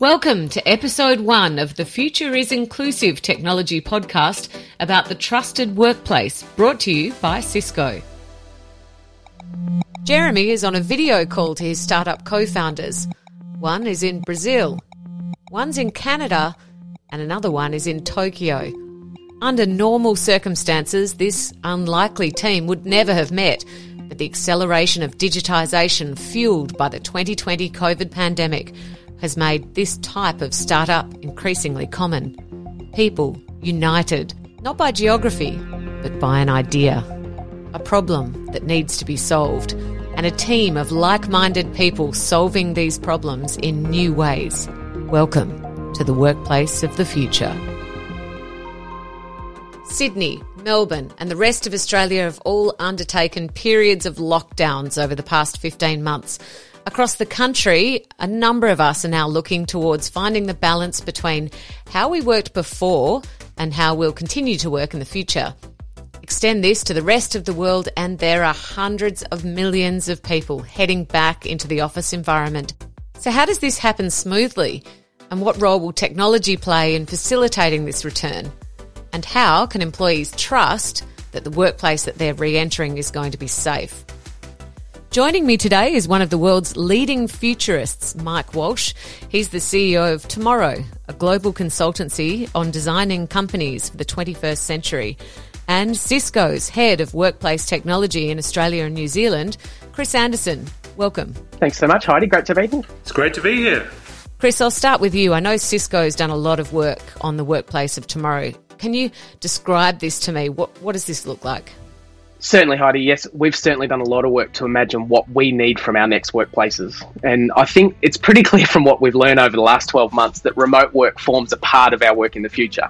Welcome to episode one of the Future is Inclusive technology podcast about the trusted workplace brought to you by Cisco. Jeremy is on a video call to his startup co founders. One is in Brazil, one's in Canada, and another one is in Tokyo. Under normal circumstances, this unlikely team would never have met, but the acceleration of digitisation fueled by the 2020 COVID pandemic has made this type of startup increasingly common. People united, not by geography, but by an idea, a problem that needs to be solved, and a team of like minded people solving these problems in new ways. Welcome to the workplace of the future. Sydney, Melbourne, and the rest of Australia have all undertaken periods of lockdowns over the past 15 months Across the country, a number of us are now looking towards finding the balance between how we worked before and how we'll continue to work in the future. Extend this to the rest of the world, and there are hundreds of millions of people heading back into the office environment. So, how does this happen smoothly? And what role will technology play in facilitating this return? And how can employees trust that the workplace that they're re entering is going to be safe? Joining me today is one of the world's leading futurists, Mike Walsh. He's the CEO of Tomorrow, a global consultancy on designing companies for the 21st century. And Cisco's head of workplace technology in Australia and New Zealand, Chris Anderson. Welcome. Thanks so much, Heidi. Great to be here. It's great to be here. Chris, I'll start with you. I know Cisco's done a lot of work on the workplace of tomorrow. Can you describe this to me? What, what does this look like? Certainly, Heidi. Yes, we've certainly done a lot of work to imagine what we need from our next workplaces. And I think it's pretty clear from what we've learned over the last 12 months that remote work forms a part of our work in the future.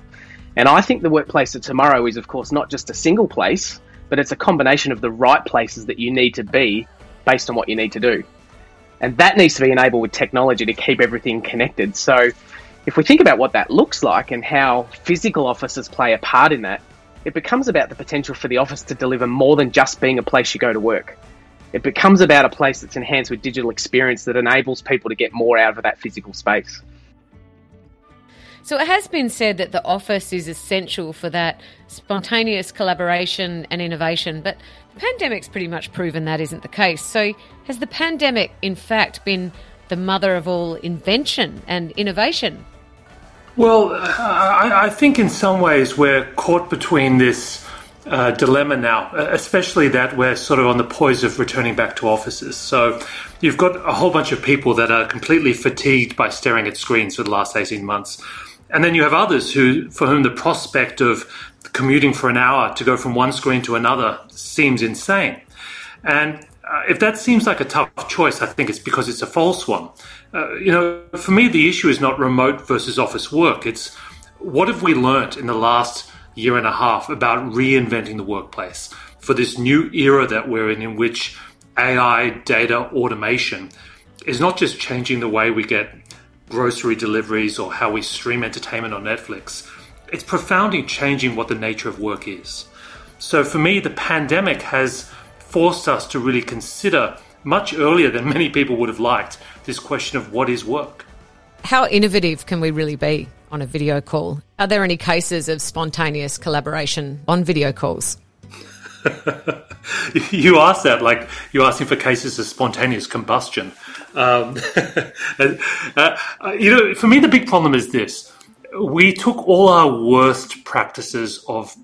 And I think the workplace of tomorrow is, of course, not just a single place, but it's a combination of the right places that you need to be based on what you need to do. And that needs to be enabled with technology to keep everything connected. So, if we think about what that looks like and how physical offices play a part in that, it becomes about the potential for the office to deliver more than just being a place you go to work. It becomes about a place that's enhanced with digital experience that enables people to get more out of that physical space. So it has been said that the office is essential for that spontaneous collaboration and innovation, but the pandemic's pretty much proven that isn't the case. So has the pandemic, in fact, been the mother of all invention and innovation? Well, I, I, think in some ways we're caught between this uh, dilemma now, especially that we're sort of on the poise of returning back to offices. So you've got a whole bunch of people that are completely fatigued by staring at screens for the last 18 months. And then you have others who, for whom the prospect of commuting for an hour to go from one screen to another seems insane. And uh, if that seems like a tough choice, I think it's because it's a false one. Uh, you know, for me, the issue is not remote versus office work. It's what have we learnt in the last year and a half about reinventing the workplace for this new era that we're in, in which AI, data, automation is not just changing the way we get grocery deliveries or how we stream entertainment on Netflix. It's profoundly changing what the nature of work is. So for me, the pandemic has forced us to really consider much earlier than many people would have liked this question of what is work. How innovative can we really be on a video call? Are there any cases of spontaneous collaboration on video calls? you asked that like you're asking for cases of spontaneous combustion. Um, uh, you know, for me, the big problem is this: we took all our worst practices of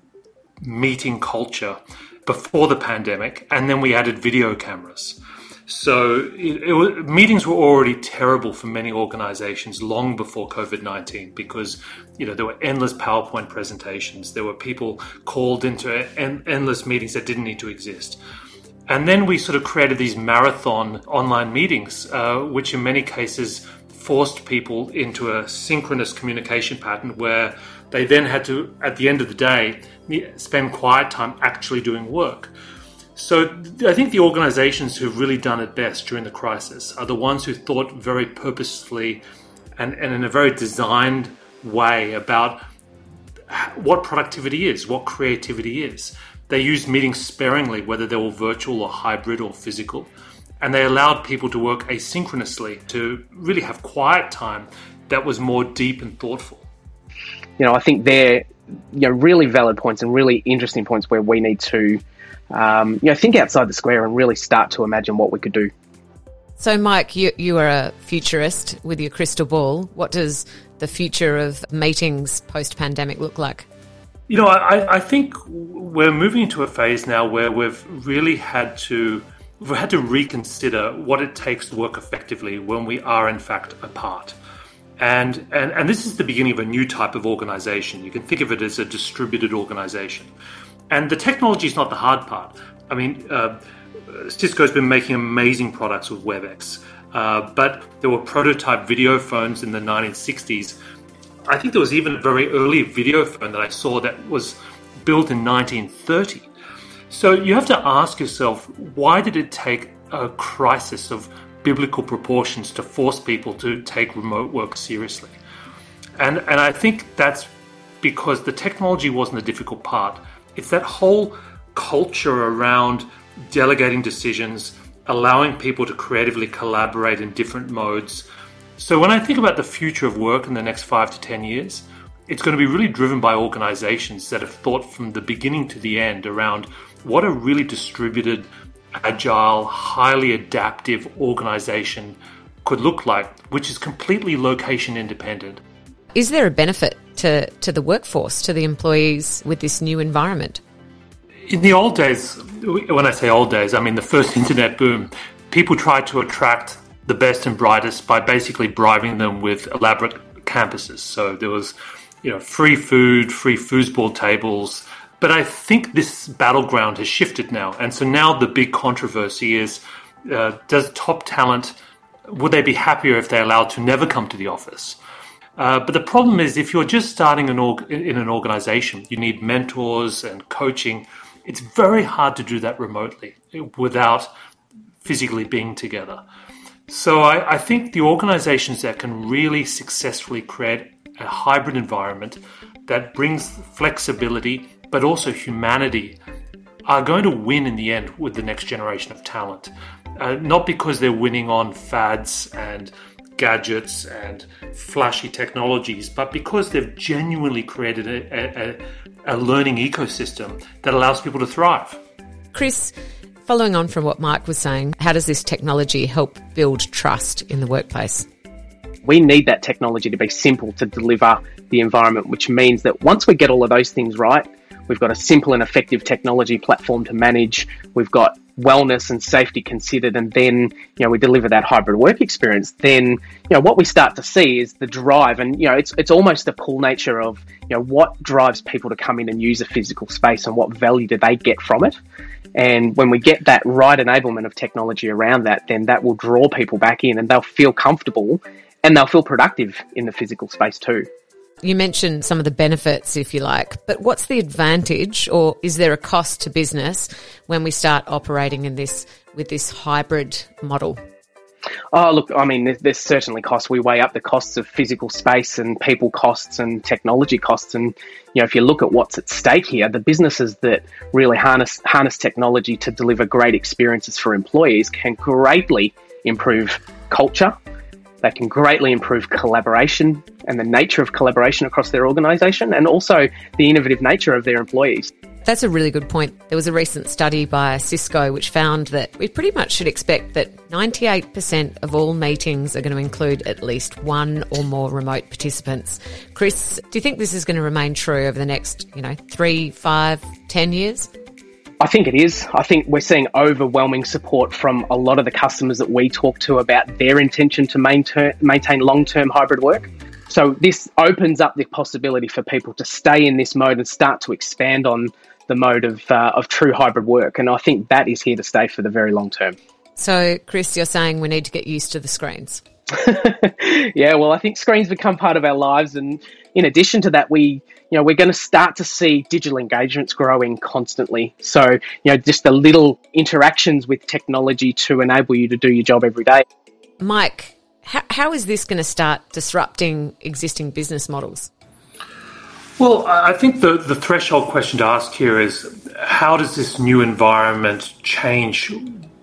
meeting culture before the pandemic, and then we added video cameras. So it, it was, meetings were already terrible for many organizations long before COVID 19 because you know there were endless PowerPoint presentations. There were people called into en- endless meetings that didn't need to exist. And then we sort of created these marathon online meetings, uh, which in many cases forced people into a synchronous communication pattern where they then had to, at the end of the day, spend quiet time actually doing work. So I think the organizations who've really done it best during the crisis are the ones who thought very purposefully and, and in a very designed way about what productivity is, what creativity is. They used meetings sparingly, whether they were virtual or hybrid or physical, and they allowed people to work asynchronously to really have quiet time that was more deep and thoughtful? You know, I think they're you know really valid points and really interesting points where we need to um, you know think outside the square and really start to imagine what we could do. So, Mike, you, you are a futurist with your crystal ball. What does the future of meetings post pandemic look like? You know, I, I think we're moving into a phase now where we've really had to we've had to reconsider what it takes to work effectively when we are in fact apart. And, and, and this is the beginning of a new type of organization. You can think of it as a distributed organization. And the technology is not the hard part. I mean, uh, Cisco's been making amazing products with WebEx, uh, but there were prototype video phones in the 1960s. I think there was even a very early video phone that I saw that was built in 1930. So you have to ask yourself why did it take a crisis of biblical proportions to force people to take remote work seriously? And, and I think that's because the technology wasn't the difficult part. It's that whole culture around delegating decisions, allowing people to creatively collaborate in different modes. So, when I think about the future of work in the next five to 10 years, it's going to be really driven by organizations that have thought from the beginning to the end around what a really distributed, agile, highly adaptive organization could look like, which is completely location independent. Is there a benefit to, to the workforce, to the employees with this new environment? In the old days, when I say old days, I mean the first internet boom, people tried to attract the best and brightest by basically bribing them with elaborate campuses. So there was, you know, free food, free foosball tables. But I think this battleground has shifted now. And so now the big controversy is uh, does top talent, would they be happier if they're allowed to never come to the office? Uh, but the problem is, if you're just starting an org- in an organization, you need mentors and coaching it's very hard to do that remotely without physically being together. So I, I think the organizations that can really successfully create a hybrid environment that brings flexibility but also humanity are going to win in the end with the next generation of talent. Uh, not because they're winning on fads and gadgets and flashy technologies, but because they've genuinely created a, a, a learning ecosystem that allows people to thrive. Chris, following on from what Mike was saying, how does this technology help build trust in the workplace? We need that technology to be simple to deliver the environment, which means that once we get all of those things right, we've got a simple and effective technology platform to manage, we've got wellness and safety considered and then you know we deliver that hybrid work experience. Then you know what we start to see is the drive and you know it's it's almost the pull nature of you know what drives people to come in and use a physical space and what value do they get from it. And when we get that right enablement of technology around that then that will draw people back in and they'll feel comfortable and they'll feel productive in the physical space too you mentioned some of the benefits, if you like, but what's the advantage or is there a cost to business when we start operating in this with this hybrid model? Oh, look, I mean, there's, certainly costs. We weigh up the costs of physical space and people costs and technology costs. And, you know, if you look at what's at stake here, the businesses that really harness, harness technology to deliver great experiences for employees can greatly improve culture they can greatly improve collaboration and the nature of collaboration across their organisation and also the innovative nature of their employees. That's a really good point. There was a recent study by Cisco which found that we pretty much should expect that 98% of all meetings are going to include at least one or more remote participants. Chris, do you think this is going to remain true over the next, you know, three, five, ten years? I think it is. I think we're seeing overwhelming support from a lot of the customers that we talk to about their intention to maintain, maintain long term hybrid work. So, this opens up the possibility for people to stay in this mode and start to expand on the mode of, uh, of true hybrid work. And I think that is here to stay for the very long term. So, Chris, you're saying we need to get used to the screens? yeah, well, I think screens become part of our lives. And in addition to that, we you know, we're going to start to see digital engagements growing constantly. So, you know, just the little interactions with technology to enable you to do your job every day. Mike, how, how is this going to start disrupting existing business models? Well, I think the, the threshold question to ask here is how does this new environment change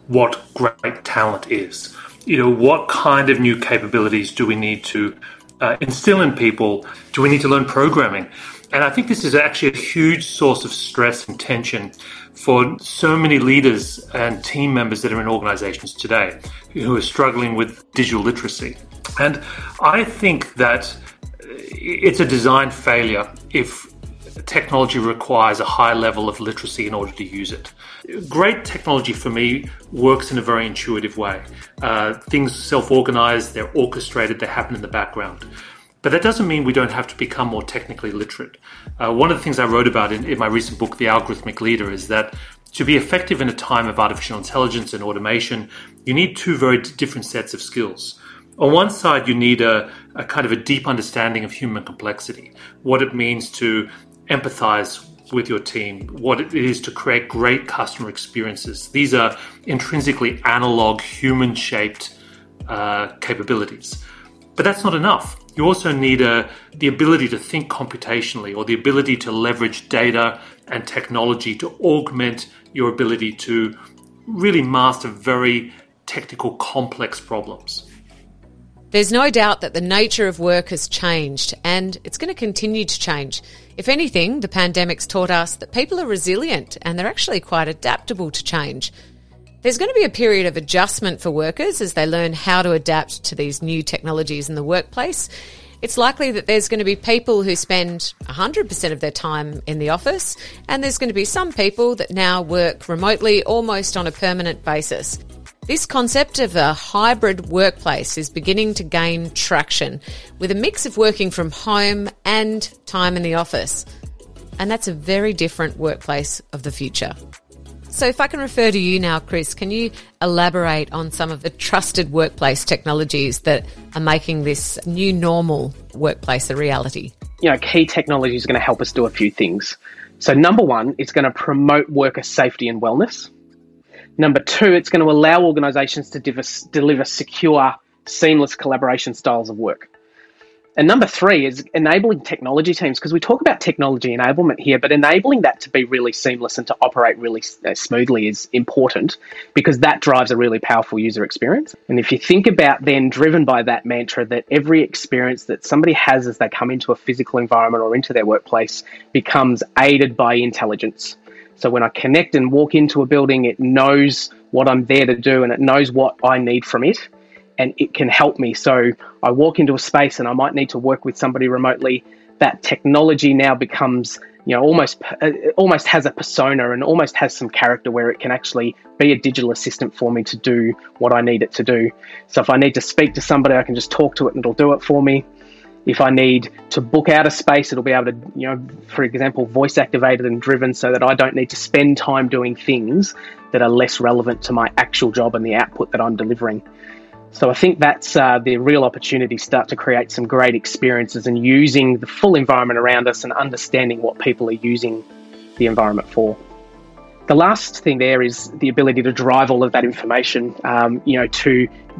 what great talent is? You know, what kind of new capabilities do we need to uh, instill in people? Do we need to learn programming? And I think this is actually a huge source of stress and tension for so many leaders and team members that are in organizations today who are struggling with digital literacy. And I think that it's a design failure if technology requires a high level of literacy in order to use it. Great technology for me works in a very intuitive way. Uh, things self organize, they're orchestrated, they happen in the background. But that doesn't mean we don't have to become more technically literate. Uh, one of the things I wrote about in, in my recent book, The Algorithmic Leader, is that to be effective in a time of artificial intelligence and automation, you need two very different sets of skills. On one side, you need a, a kind of a deep understanding of human complexity, what it means to empathize with your team, what it is to create great customer experiences. These are intrinsically analog, human shaped uh, capabilities. But that's not enough. You also need uh, the ability to think computationally or the ability to leverage data and technology to augment your ability to really master very technical, complex problems. There's no doubt that the nature of work has changed and it's going to continue to change. If anything, the pandemic's taught us that people are resilient and they're actually quite adaptable to change. There's going to be a period of adjustment for workers as they learn how to adapt to these new technologies in the workplace. It's likely that there's going to be people who spend 100% of their time in the office, and there's going to be some people that now work remotely almost on a permanent basis. This concept of a hybrid workplace is beginning to gain traction with a mix of working from home and time in the office. And that's a very different workplace of the future. So, if I can refer to you now, Chris, can you elaborate on some of the trusted workplace technologies that are making this new normal workplace a reality? You know, key technology is going to help us do a few things. So, number one, it's going to promote worker safety and wellness. Number two, it's going to allow organizations to deliver secure, seamless collaboration styles of work. And number three is enabling technology teams, because we talk about technology enablement here, but enabling that to be really seamless and to operate really uh, smoothly is important because that drives a really powerful user experience. And if you think about then driven by that mantra that every experience that somebody has as they come into a physical environment or into their workplace becomes aided by intelligence. So when I connect and walk into a building, it knows what I'm there to do and it knows what I need from it and it can help me. So I walk into a space and I might need to work with somebody remotely. That technology now becomes, you know, almost uh, almost has a persona and almost has some character where it can actually be a digital assistant for me to do what I need it to do. So if I need to speak to somebody, I can just talk to it and it'll do it for me. If I need to book out a space, it'll be able to, you know, for example, voice activated and driven so that I don't need to spend time doing things that are less relevant to my actual job and the output that I'm delivering. So I think that's uh, the real opportunity start to create some great experiences and using the full environment around us and understanding what people are using the environment for. The last thing there is the ability to drive all of that information, um, you know, to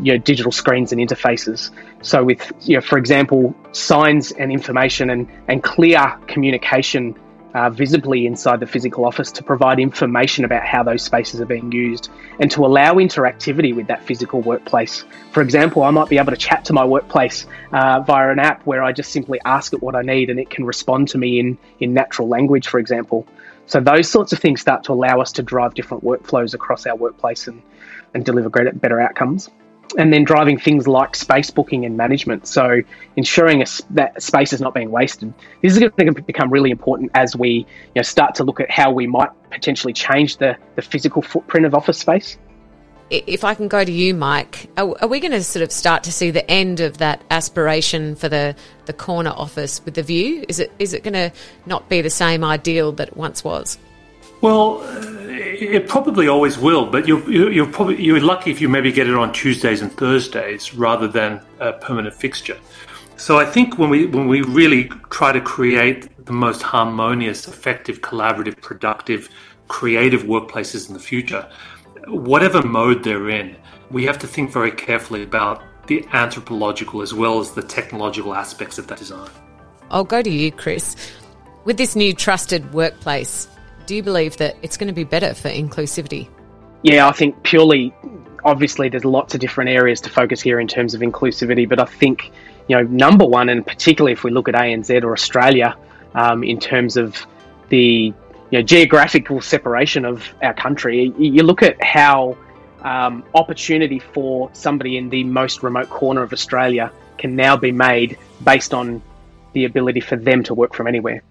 you know, digital screens and interfaces. So, with you know, for example, signs and information and and clear communication uh, visibly inside the physical office to provide information about how those spaces are being used and to allow interactivity with that physical workplace. For example, I might be able to chat to my workplace uh, via an app where I just simply ask it what I need and it can respond to me in in natural language, for example. So those sorts of things start to allow us to drive different workflows across our workplace and, and deliver greater, better outcomes. And then driving things like space booking and management. So ensuring a, that space is not being wasted. This is going to become really important as we you know, start to look at how we might potentially change the, the physical footprint of office space if I can go to you, Mike, are, we going to sort of start to see the end of that aspiration for the, the corner office with the view? Is it is it going to not be the same ideal that it once was? Well, uh, it probably always will, but you're, you're probably you're lucky if you maybe get it on Tuesdays and Thursdays rather than a permanent fixture. So I think when we when we really try to create the most harmonious, effective, collaborative, productive, creative workplaces in the future, whatever mode they're in, we have to think very carefully about the anthropological as well as the technological aspects of that design. I'll go to you, Chris. With this new trusted workplace, do you believe that it's going to be better for inclusivity? Yeah, I think purely obviously there's lots of different areas to focus here in terms of inclusivity, but I think you know number one, and particularly if we look at ANZ or Australia, um, in terms of the you know, geographical separation of our country, you look at how um, opportunity for somebody in the most remote corner of Australia can now be made based on the ability for them to work from anywhere.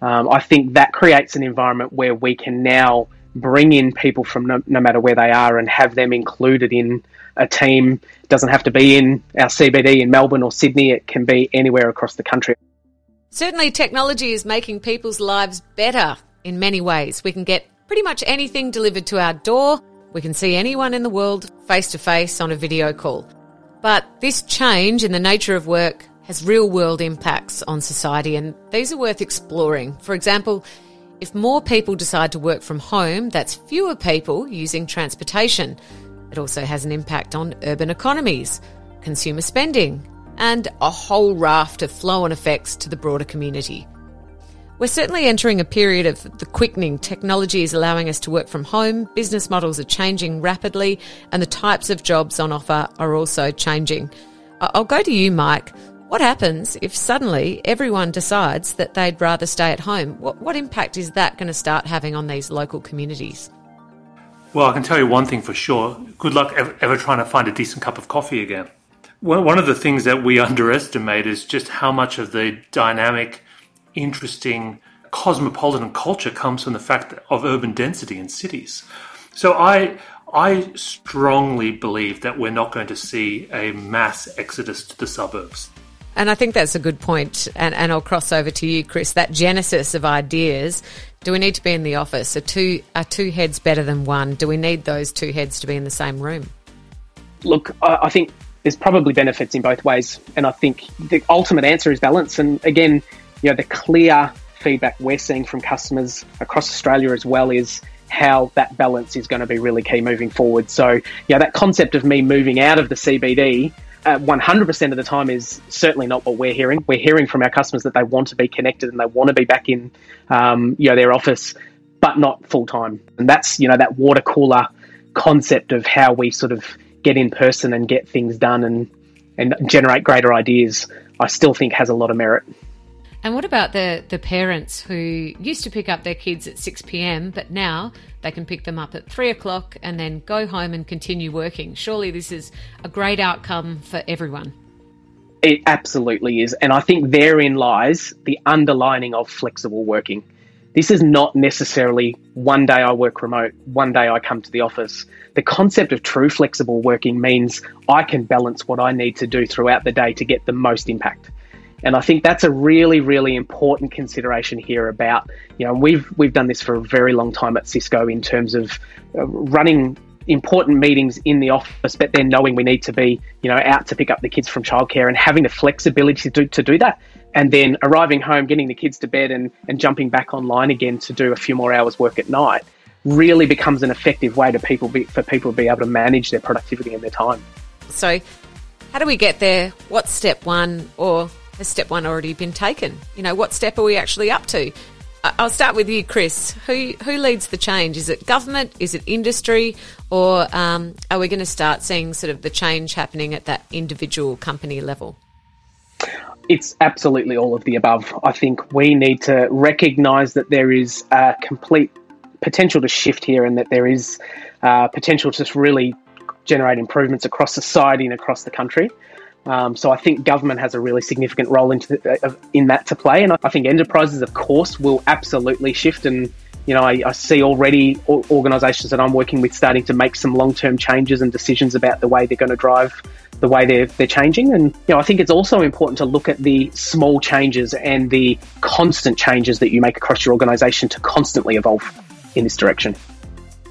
Um, I think that creates an environment where we can now bring in people from no, no, matter where they are and have them included in a team. It doesn't have to be in our CBD in Melbourne or Sydney. It can be anywhere across the country. Certainly, technology is making people's lives better in many ways. We can get pretty much anything delivered to our door. We can see anyone in the world face to face on a video call. But this change in the nature of work has real world impacts on society, and these are worth exploring. For example, if more people decide to work from home, that's fewer people using transportation. It also has an impact on urban economies, consumer spending, and a whole raft of flow on effects to the broader community. We're certainly entering a period of the quickening. Technology is allowing us to work from home, business models are changing rapidly, and the types of jobs on offer are also changing. I'll go to you, Mike. What happens if suddenly everyone decides that they'd rather stay at home? What, what impact is that going to start having on these local communities? Well, I can tell you one thing for sure. Good luck ever, ever trying to find a decent cup of coffee again. One of the things that we underestimate is just how much of the dynamic, interesting, cosmopolitan culture comes from the fact of urban density in cities. So I I strongly believe that we're not going to see a mass exodus to the suburbs. And I think that's a good point. And, and I'll cross over to you, Chris. That genesis of ideas. Do we need to be in the office? Are two, are two heads better than one? Do we need those two heads to be in the same room? Look, I think there's probably benefits in both ways. And I think the ultimate answer is balance. And again, you know, the clear feedback we're seeing from customers across Australia as well is how that balance is going to be really key moving forward. So, yeah, that concept of me moving out of the CBD 100% uh, of the time is certainly not what we're hearing. We're hearing from our customers that they want to be connected and they want to be back in, um, you know, their office, but not full time. And that's, you know, that water cooler concept of how we sort of get in person and get things done and, and generate greater ideas, I still think has a lot of merit. And what about the, the parents who used to pick up their kids at 6 p.m., but now they can pick them up at 3 o'clock and then go home and continue working? Surely this is a great outcome for everyone. It absolutely is. And I think therein lies the underlining of flexible working. This is not necessarily one day I work remote, one day I come to the office. The concept of true flexible working means I can balance what I need to do throughout the day to get the most impact. And I think that's a really, really important consideration here about, you know, we've, we've done this for a very long time at Cisco in terms of uh, running important meetings in the office, but then knowing we need to be, you know, out to pick up the kids from childcare and having the flexibility to do, to do that. And then arriving home, getting the kids to bed and, and jumping back online again to do a few more hours work at night really becomes an effective way to people be, for people to be able to manage their productivity and their time. So, how do we get there? What's step one? Or has step one already been taken? You know, what step are we actually up to? I'll start with you, Chris. Who who leads the change? Is it government? Is it industry? Or um, are we going to start seeing sort of the change happening at that individual company level? It's absolutely all of the above. I think we need to recognise that there is a complete potential to shift here, and that there is uh, potential to really generate improvements across society and across the country. Um, so I think government has a really significant role into uh, in that to play, and I think enterprises, of course, will absolutely shift. And you know, I, I see already organisations that I'm working with starting to make some long term changes and decisions about the way they're going to drive the way they're they're changing. And you know, I think it's also important to look at the small changes and the constant changes that you make across your organisation to constantly evolve in this direction.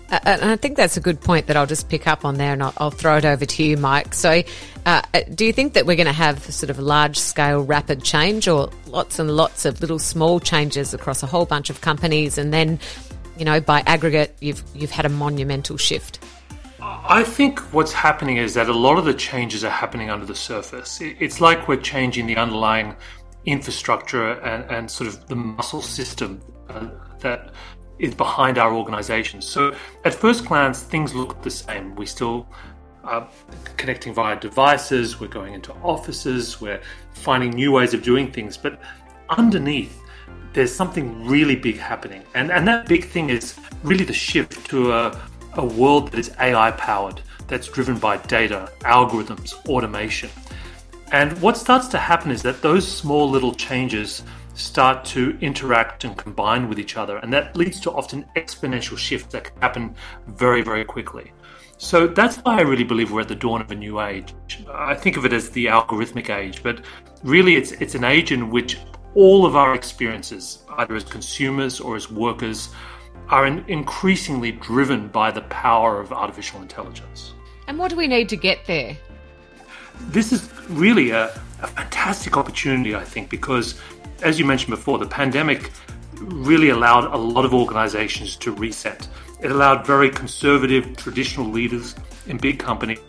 Uh, and I think that's a good point that I'll just pick up on there and I'll, I'll throw it over to you, Mike. So, uh, uh do you think that we're going to have sort of large scale rapid change or lots and lots of little small changes across a whole bunch of companies and then, you know, by aggregate, you've, you've had a monumental shift? I think what's happening is that a lot of the changes are happening under the surface. It's like we're changing the underlying infrastructure and, and sort of the muscle system uh, that is behind our organization. So at first glance, things look the same. We still uh, connecting via devices, we're going into offices, we're finding new ways of doing things. But underneath, there's something really big happening. And, and that big thing is really the shift to a, a world that is AI powered, that's driven by data, algorithms, automation. And what starts to happen is that those small little changes start to interact and combine with each other. And that leads to often exponential shifts that can happen very, very quickly. So that's why I really believe we're at the dawn of a new age. I think of it as the algorithmic age, but really it's, it's an age in which all of our experiences, either as consumers or as workers, are increasingly driven by the power of artificial intelligence. And what do we need to get there? This is really a, a fantastic opportunity, I think, because as you mentioned before, the pandemic really allowed a lot of organizations to reset. It allowed very conservative, traditional leaders in big companies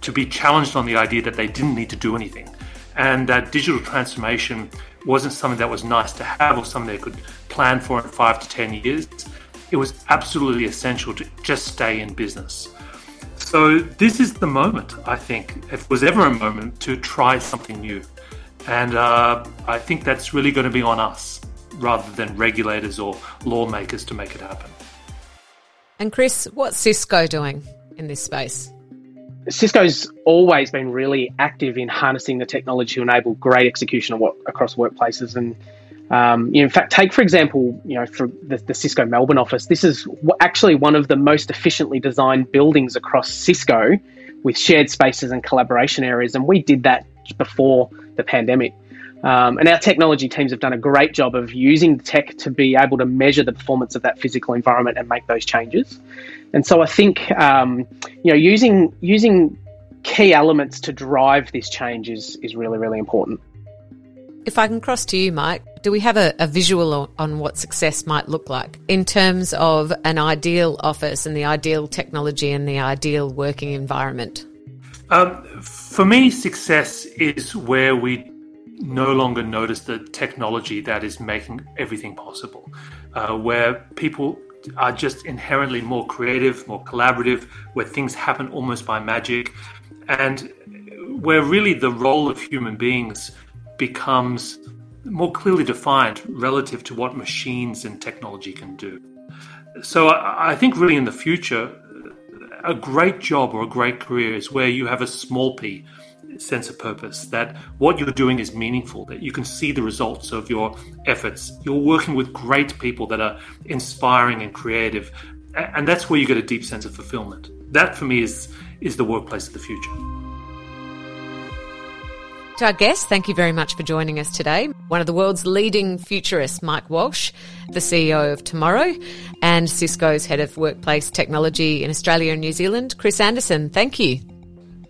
to be challenged on the idea that they didn't need to do anything. And that digital transformation wasn't something that was nice to have or something they could plan for in five to 10 years. It was absolutely essential to just stay in business. So, this is the moment, I think, if was ever a moment to try something new. And uh, I think that's really going to be on us rather than regulators or lawmakers to make it happen. And Chris, what's Cisco doing in this space? Cisco's always been really active in harnessing the technology to enable great execution of what, across workplaces. And um, you know, in fact, take for example, you know, for the, the, Cisco Melbourne office, this is actually one of the most efficiently designed buildings across Cisco with shared spaces and collaboration areas. And we did that before the pandemic. Um, and our technology teams have done a great job of using tech to be able to measure the performance of that physical environment and make those changes. And so I think um, you know using using key elements to drive this change is is really really important. If I can cross to you, Mike, do we have a, a visual on what success might look like in terms of an ideal office and the ideal technology and the ideal working environment? Um, for me, success is where we no longer notice the technology that is making everything possible, uh, where people are just inherently more creative, more collaborative, where things happen almost by magic, and where really the role of human beings becomes more clearly defined relative to what machines and technology can do. So I, I think really in the future, a great job or a great career is where you have a small p sense of purpose, that what you're doing is meaningful, that you can see the results of your efforts. You're working with great people that are inspiring and creative, and that's where you get a deep sense of fulfillment. That for me is is the workplace of the future. To our guests, thank you very much for joining us today. One of the world's leading futurists, Mike Walsh, the CEO of Tomorrow, and Cisco's head of workplace technology in Australia and New Zealand, Chris Anderson. Thank you.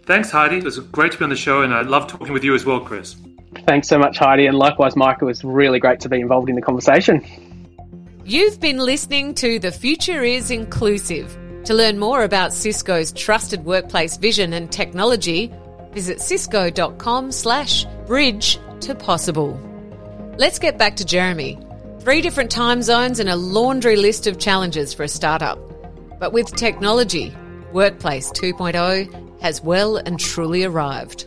Thanks, Heidi. It was great to be on the show, and I love talking with you as well, Chris. Thanks so much, Heidi, and likewise, Mike. It was really great to be involved in the conversation. You've been listening to The Future is Inclusive. To learn more about Cisco's trusted workplace vision and technology, Visit cisco.com slash bridge to possible. Let's get back to Jeremy. Three different time zones and a laundry list of challenges for a startup. But with technology, Workplace 2.0 has well and truly arrived.